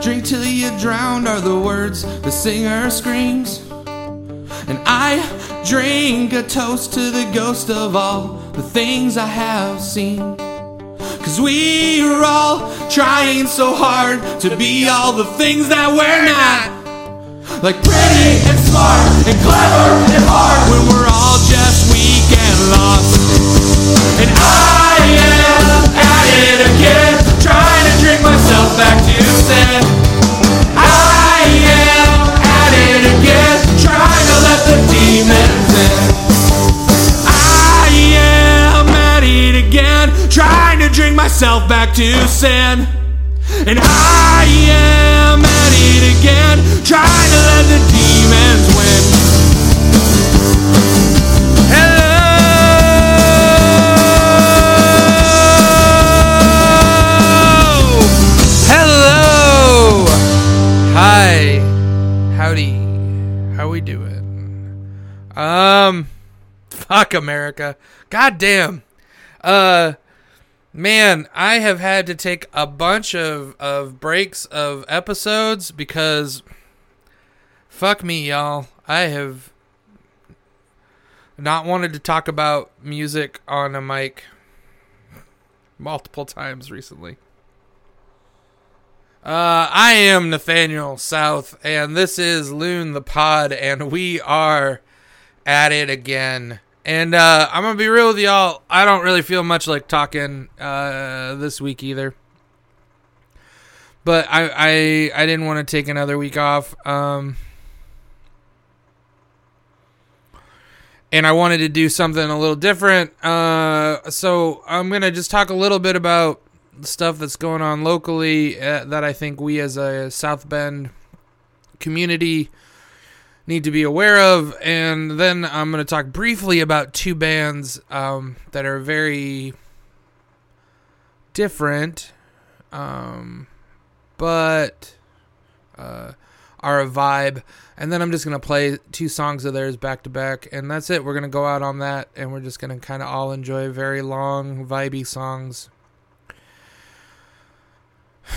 drink till you drowned are the words the singer screams. And I drink a toast to the ghost of all the things I have seen. Cause we're all trying so hard to be all the things that we're not. Like pretty and smart and clever and hard when we're all just weak and lost. And I am at it again, back to sin. I am at it again, trying to let the demons in. I am at it again, trying to drink myself back to sin. And I am at it again, trying to let the fuck America. God damn. Uh man, I have had to take a bunch of of breaks of episodes because fuck me, y'all. I have not wanted to talk about music on a mic multiple times recently. Uh, I am Nathaniel South, and this is Loon the Pod, and we are at it again. And uh, I'm gonna be real with y'all. I don't really feel much like talking uh, this week either. But I I, I didn't want to take another week off. Um, and I wanted to do something a little different. Uh, so I'm gonna just talk a little bit about the stuff that's going on locally uh, that I think we as a South Bend community need to be aware of, and then I'm going to talk briefly about two bands um, that are very different, um, but uh, are a vibe. And then I'm just going to play two songs of theirs back to back, and that's it. We're going to go out on that, and we're just going to kind of all enjoy very long, vibey songs.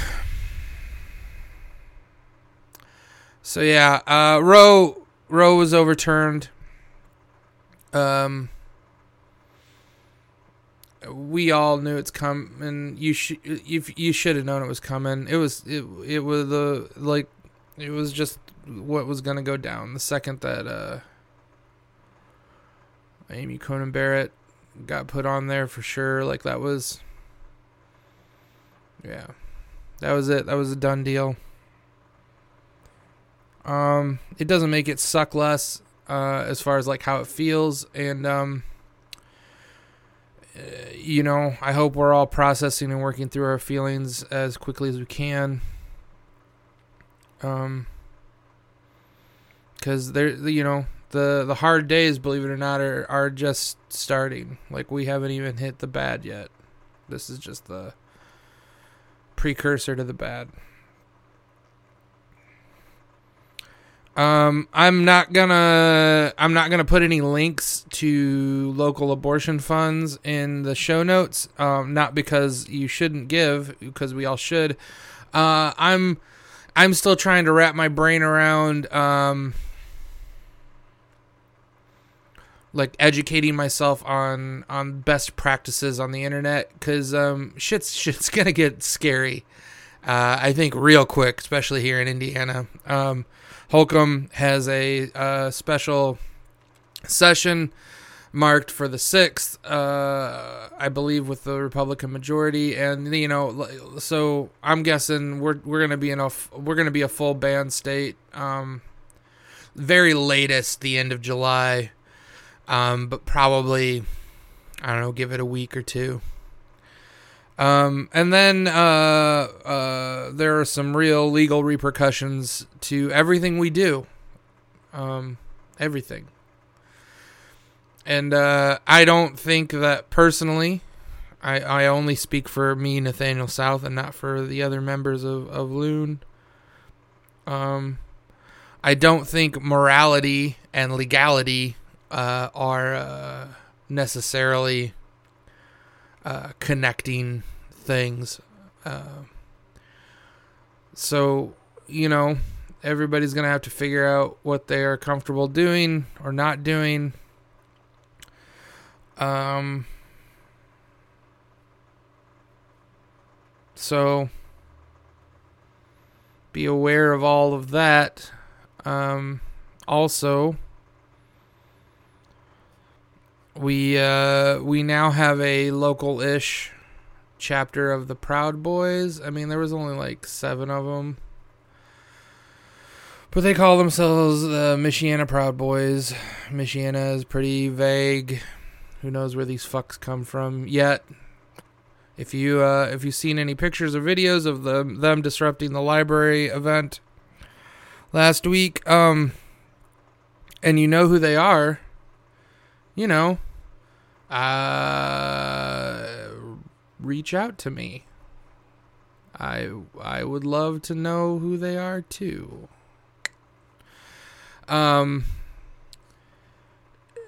So yeah, uh, Roe Roe was overturned. Um, we all knew it's coming. You should you you should have known it was coming. It was it it was the like it was just what was gonna go down the second that uh Amy Coney Barrett got put on there for sure. Like that was yeah. That was it. That was a done deal. Um, it doesn't make it suck less uh, as far as like how it feels, and um, uh, you know, I hope we're all processing and working through our feelings as quickly as we can. Um, because there, you know, the the hard days, believe it or not, are are just starting. Like we haven't even hit the bad yet. This is just the precursor to the bad. Um, I'm not gonna I'm not gonna put any links to local abortion funds in the show notes. Um, not because you shouldn't give, because we all should. Uh, I'm I'm still trying to wrap my brain around um like educating myself on on best practices on the internet because um shit's shit's gonna get scary. Uh, I think real quick, especially here in Indiana. Um, Holcomb has a uh, special session marked for the sixth, uh, I believe, with the Republican majority, and you know, so I'm guessing we're we're gonna be in a we're gonna be a full ban state, um, very latest the end of July, um, but probably I don't know, give it a week or two. Um, and then uh, uh, there are some real legal repercussions to everything we do. Um, everything. And uh, I don't think that personally, I, I only speak for me, Nathaniel South, and not for the other members of, of Loon. Um, I don't think morality and legality uh, are uh, necessarily uh, connecting things. Uh, So, you know, everybody's going to have to figure out what they are comfortable doing or not doing. Um, so be aware of all of that. Um, also, we uh, we now have a local-ish chapter of the Proud Boys. I mean, there was only like seven of them, but they call themselves the Michiana Proud Boys. Michiana is pretty vague. Who knows where these fucks come from yet? If you uh, if you've seen any pictures or videos of them them disrupting the library event last week, um, and you know who they are, you know, uh, reach out to me. I I would love to know who they are too. Um.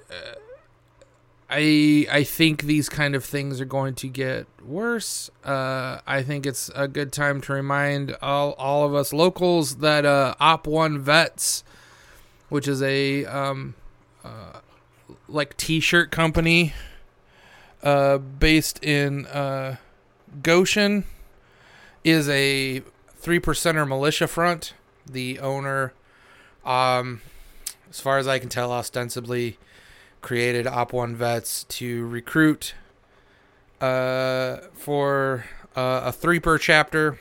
Uh, I I think these kind of things are going to get worse. Uh, I think it's a good time to remind all all of us locals that uh, Op One Vets, which is a um, uh, like T-shirt company, uh, based in uh, Goshen, is a three percenter militia front. The owner, um, as far as I can tell, ostensibly created Op One vets to recruit uh, for uh, a three per chapter.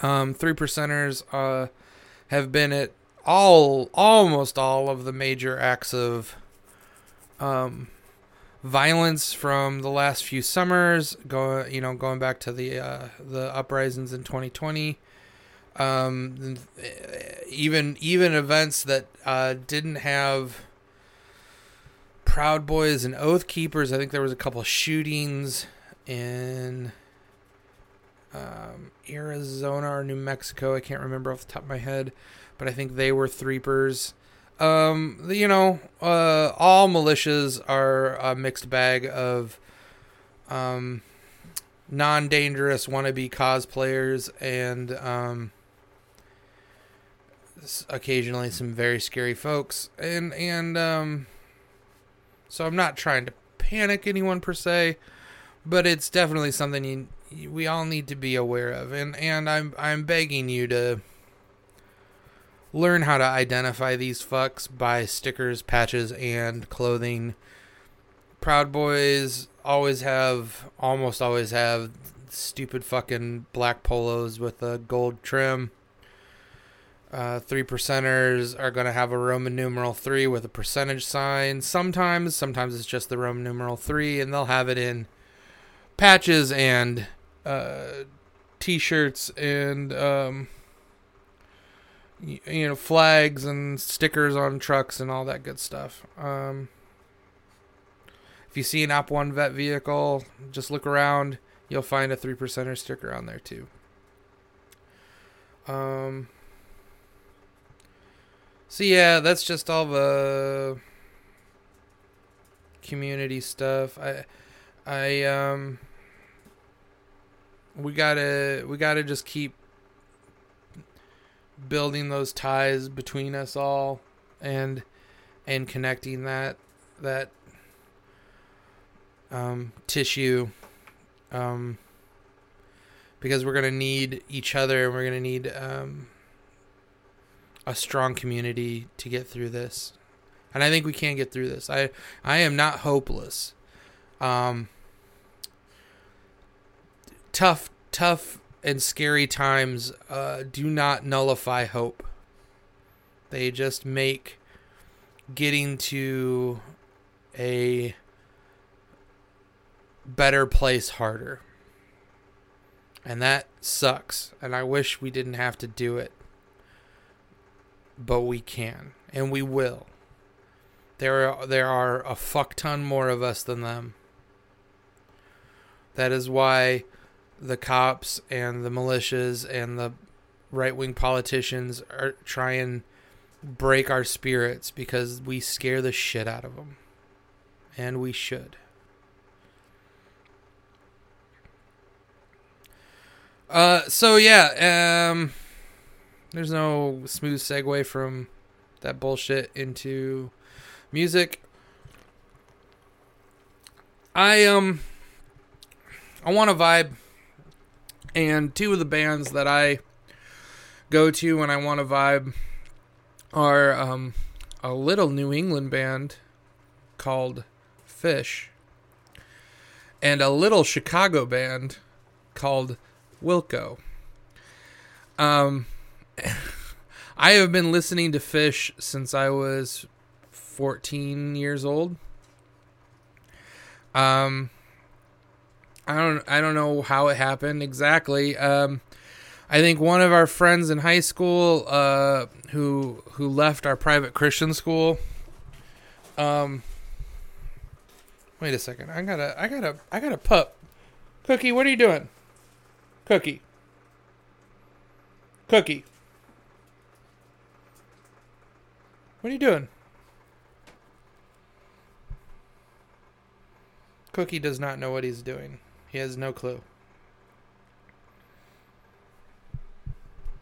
Um, three percenters uh, have been at all, almost all of the major acts of um, violence from the last few summers. Go, you know, going back to the uh, the uprisings in 2020. Um, even even events that uh, didn't have Proud Boys and Oath Keepers. I think there was a couple shootings in um, Arizona or New Mexico. I can't remember off the top of my head, but I think they were threepers. Um, you know, uh, all militias are a mixed bag of um, non-dangerous wannabe cosplayers and um, occasionally some very scary folks and and um, so I'm not trying to panic anyone per se, but it's definitely something you, we all need to be aware of. And and I'm I'm begging you to learn how to identify these fucks by stickers, patches, and clothing. Proud Boys always have, almost always have, stupid fucking black polos with a gold trim. Uh, three percenters are going to have a Roman numeral three with a percentage sign. Sometimes, sometimes it's just the Roman numeral three, and they'll have it in patches and uh, t-shirts and um, you, know flags and stickers on trucks and all that good stuff. Um, if you see an Op One vet vehicle, just look around. You'll find a three percenter sticker on there too. Um, so yeah, that's just all the community stuff. I I um we gotta we gotta just keep building those ties between us all and and connecting that that um, tissue um, because we're gonna need each other and we're gonna need um, a strong community to get through this. And I think we can get through this. I I am not hopeless. Um tough tough and scary times uh, do not nullify hope. They just make getting to a better place harder. And that sucks. And I wish we didn't have to do it but we can and we will. There are there are a fuck ton more of us than them. That is why the cops and the militias and the right wing politicians are trying to break our spirits because we scare the shit out of them. And we should. Uh, so yeah, um, there's no smooth segue from that bullshit into music. I um, I want to vibe, and two of the bands that I go to when I want to vibe are um, a little New England band called Phish and a little Chicago band called Wilco. Um, I have been listening to Phish since I was 14 years old. Um, I don't I don't know how it happened exactly. Um, I think one of our friends in high school uh, who who left our private Christian school. Um, wait a second. I gotta I gotta I gotta pup. Cookie, what are you doing? Cookie. Cookie. What are you doing? Cookie does not know what he's doing. He has no clue.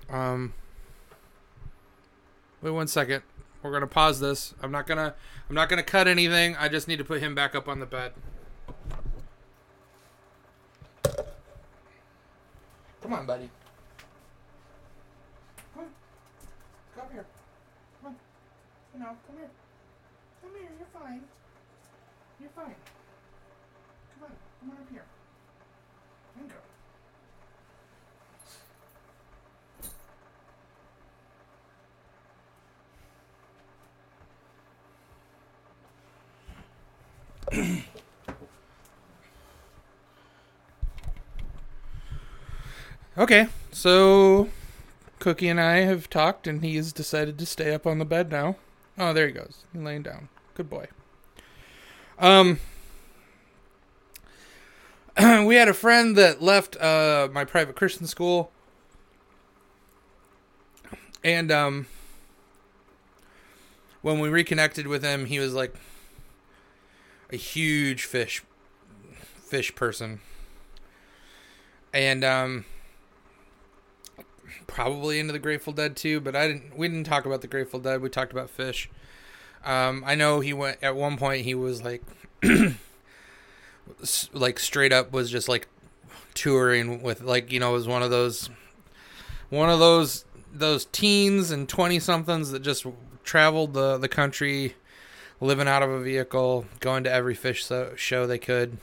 Um Wait one second. We're gonna pause this. I'm not gonna I'm not gonna cut anything. I just need to put him back up on the bed. Come on, buddy. Come on. Come here. Come on. Know, come here. Come here, you're fine. You're fine. Come on, come on up here. There you go. Okay, so Cookie and I have talked, and he has decided to stay up on the bed now. Oh, there he goes, He's laying down. Good boy. Um, we had a friend that left uh, my private Christian school, and um, when we reconnected with him, he was like a huge Phish, Phish person, and um probably into the Grateful Dead too, but I didn't. We didn't talk about the Grateful Dead. We talked about Phish. Um, I know he went at one point. He was like, like straight up was just like touring with like you know was one of those, one of those those teens and twenty somethings that just traveled the the country, living out of a vehicle, going to every Phish so, show they could.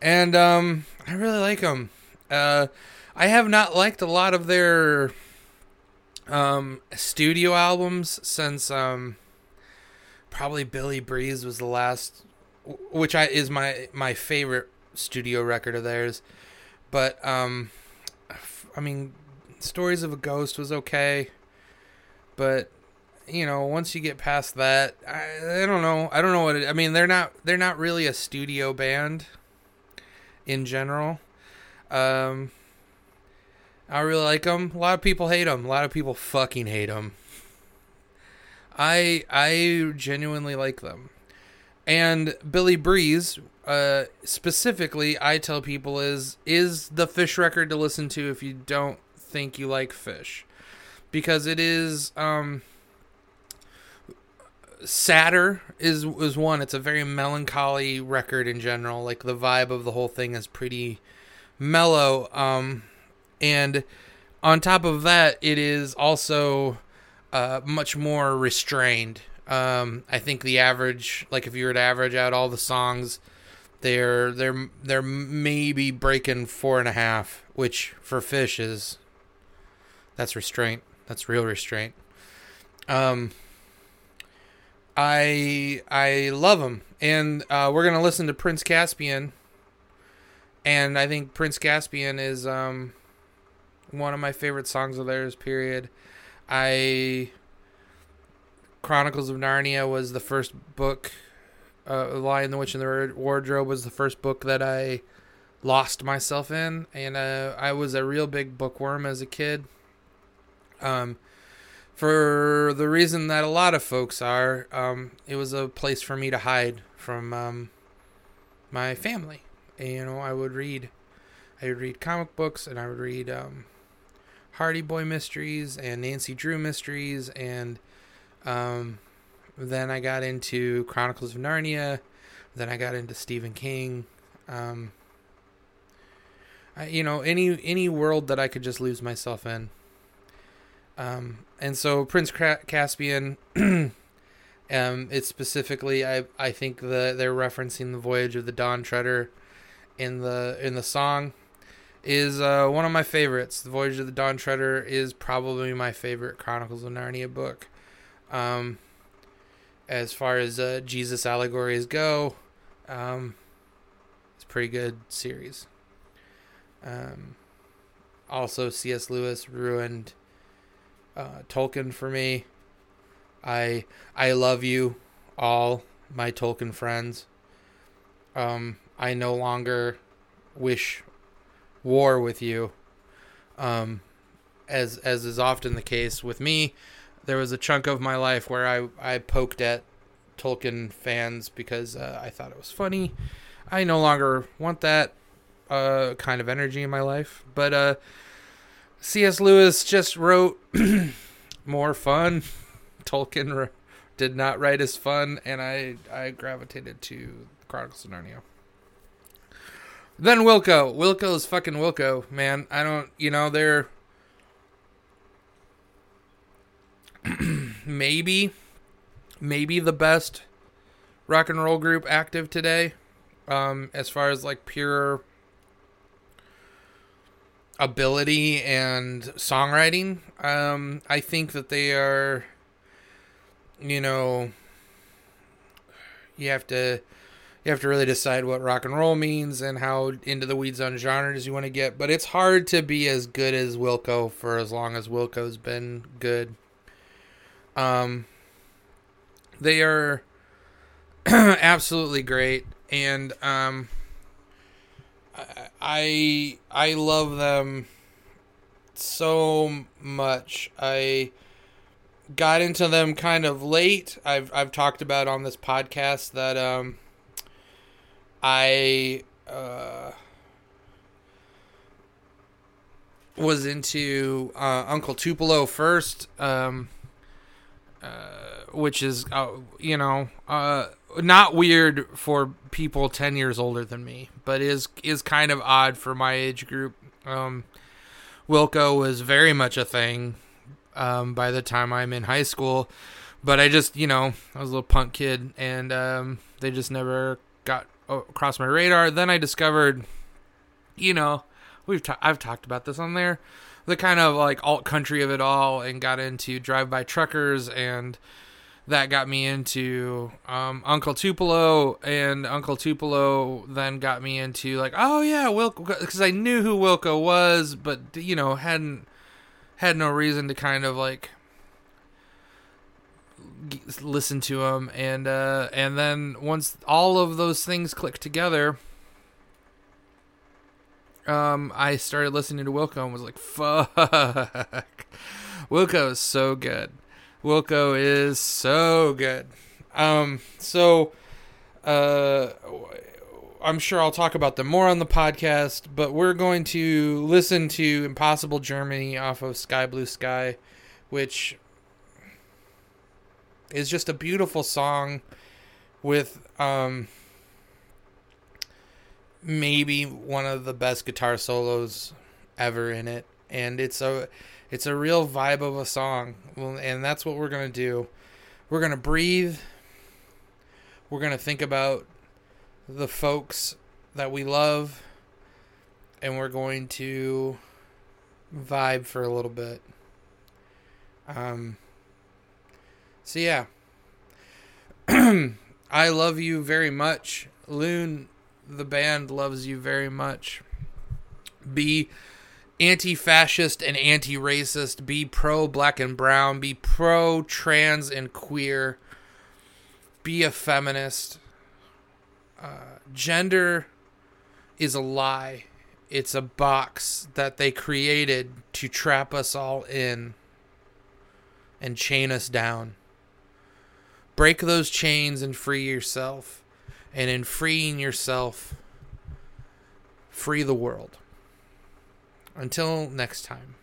And um, I really like them. Uh, I have not liked a lot of their um, studio albums since um, probably Billy Breathes was the last, which I is my my favorite studio record of theirs. But um, I mean, Stories of a Ghost was okay, but you know, once you get past that, I, I don't know. I don't know what it, I mean. They're not they're not really a studio band in general. Um, I really like them. A lot of people hate them. A lot of people fucking hate them. I I genuinely like them. And Billy Breathes, uh, specifically, I tell people is is the Phish record to listen to if you don't think you like Phish, because it is um, sadder is is one. It's a very melancholy record in general. Like the vibe of the whole thing is pretty mellow. Um, and on top of that, it is also uh, much more restrained. Um, I think the average, like if you were to average out all the songs, they're they're they're maybe breaking four and a half, which for Phish is that's restraint. That's real restraint. Um, I I love them, and uh, we're gonna listen to Prince Caspian, and I think Prince Caspian is um one of my favorite songs of theirs. Period. I Chronicles of Narnia was the first book. Uh, Lion, the Witch, and the Wardrobe was the first book that I lost myself in, and uh, I was a real big bookworm as a kid. Um, for the reason that a lot of folks are, um, it was a place for me to hide from um, my family. And, you know, I would read I would read comic books and I would read um, Hardy Boy mysteries and Nancy Drew mysteries and um, then I got into Chronicles of Narnia. Then I got into Stephen King. Um, I, you know, any any world that I could just lose myself in. Um, and so Prince Caspian, um, it's specifically I I think the they're referencing the voyage of the Dawn Treader in the in the song is uh, one of my favorites. The Voyage of the Dawn Treader is probably my favorite Chronicles of Narnia book. Um, as far as uh, Jesus allegories go, um, it's a pretty good series. Um, also, C.S. Lewis ruined uh, Tolkien for me. I I love you all, my Tolkien friends. Um, I no longer wish war with you. Um, as as is often the case with me, there was a chunk of my life where I I poked at Tolkien fans because uh, I thought it was funny. I no longer want that uh, kind of energy in my life, but uh, C.S. Lewis just wrote more fun. Tolkien did not write as fun, and I I gravitated to Chronicles of Narnia. Then Wilco. Wilco's fucking Wilco, man. I don't, you know, they're maybe, maybe the best rock and roll group active today, um, as far as like pure ability and songwriting. Um, I think that they are, you know, you have to you have to really decide what rock and roll means and how into the weeds on genres you want to get. But it's hard to be as good as Wilco for as long as Wilco's been good. Um, they are absolutely great, and um, I I love them so much. I got into them kind of late. I've I've talked about on this podcast that um I uh, was into uh, Uncle Tupelo first, um, uh, which is uh, you know uh, not weird for people ten years older than me, but is is kind of odd for my age group. Um, Wilco was very much a thing um, by the time I'm in high school, but I just you know I was a little punk kid, and um, they just never got across my radar. Then I discovered, you know, we've I've talked about this on there, the kind of like alt country of it all, and got into drive by truckers, and that got me into um, Uncle Tupelo, and Uncle Tupelo then got me into like, oh yeah, Wilco, because I knew who Wilco was, but you know hadn't had no reason to kind of like listen to them and uh and then once all of those things click together um I started listening to Wilco and was like fuck. Wilco is so good. Wilco is so good. Um so uh I'm sure I'll talk about them more on the podcast but we're going to listen to Impossible Germany off of Sky Blue Sky which is just a beautiful song with um maybe one of the best guitar solos ever in it. And it's a it's a real vibe of a song. And that's what we're to do. We're to breathe. We're to think about the folks that we love. And we're going to vibe for a little bit. Um so yeah. I love you very much. Loon the band loves you very much. Be anti-fascist and anti-racist. Be pro black and brown. Be pro trans and queer. Be a feminist. Uh, gender is a lie. It's a box that they created to trap us all in and chain us down break those chains and free yourself. And in freeing yourself, free the world. Until next time.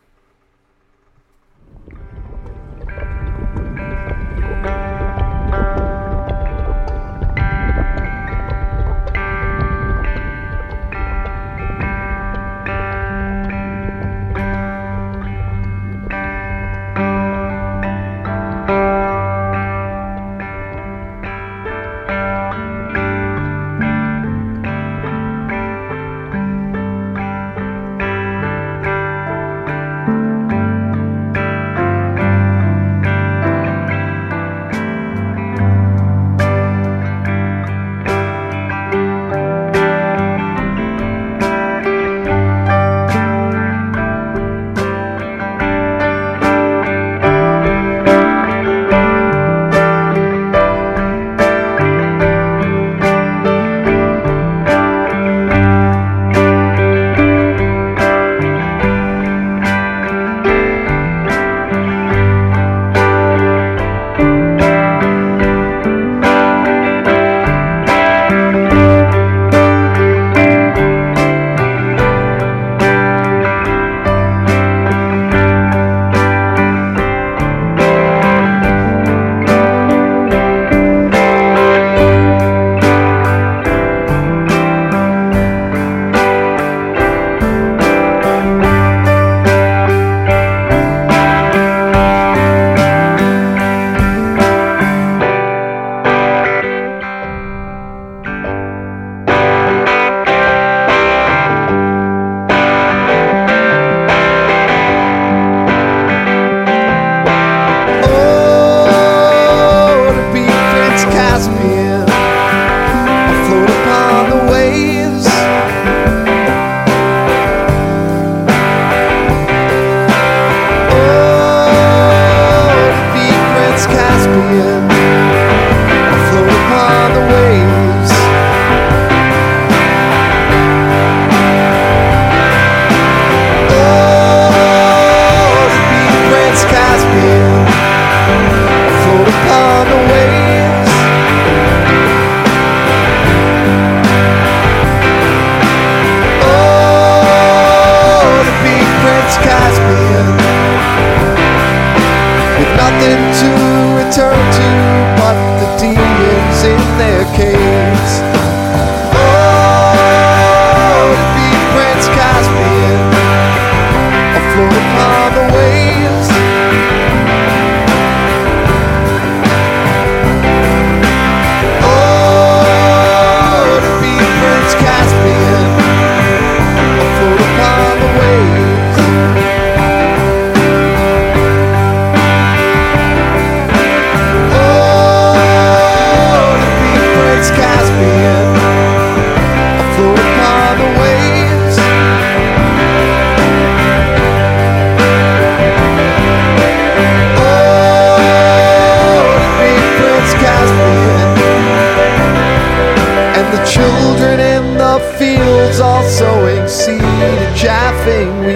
everything we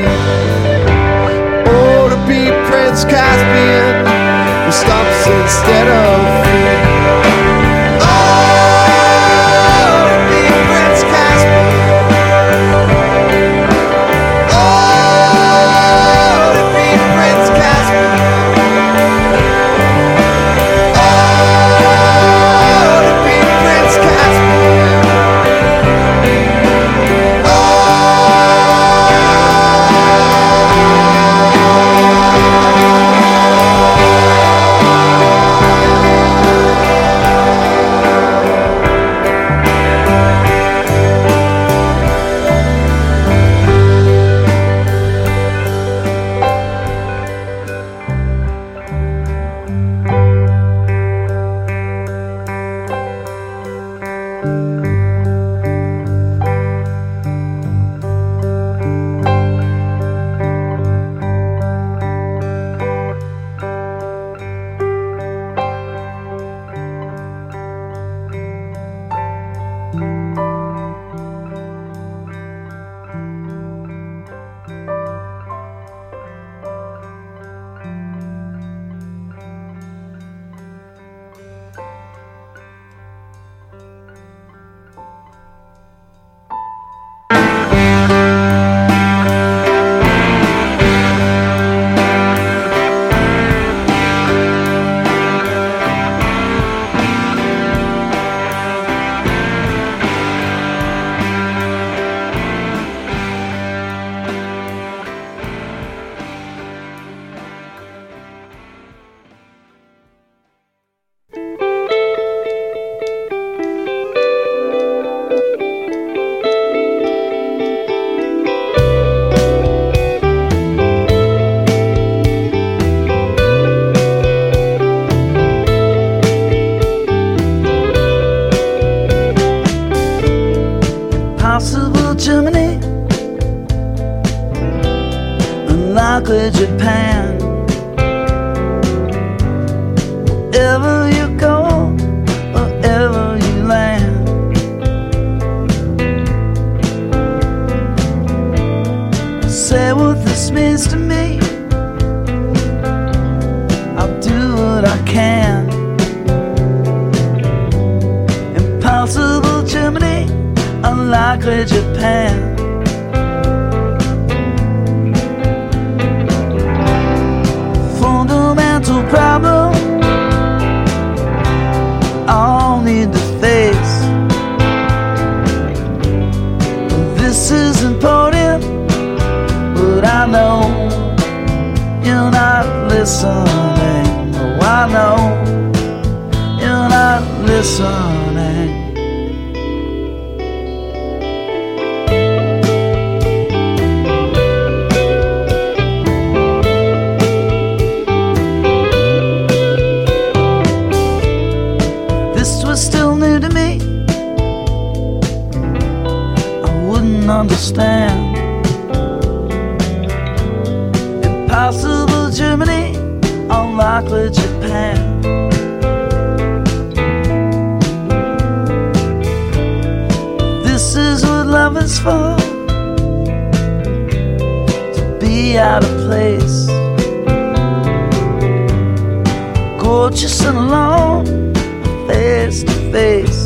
ought to be. Prince Caspian who stops instead of Japan. this is important, but I know you're not listening. alone, face to face.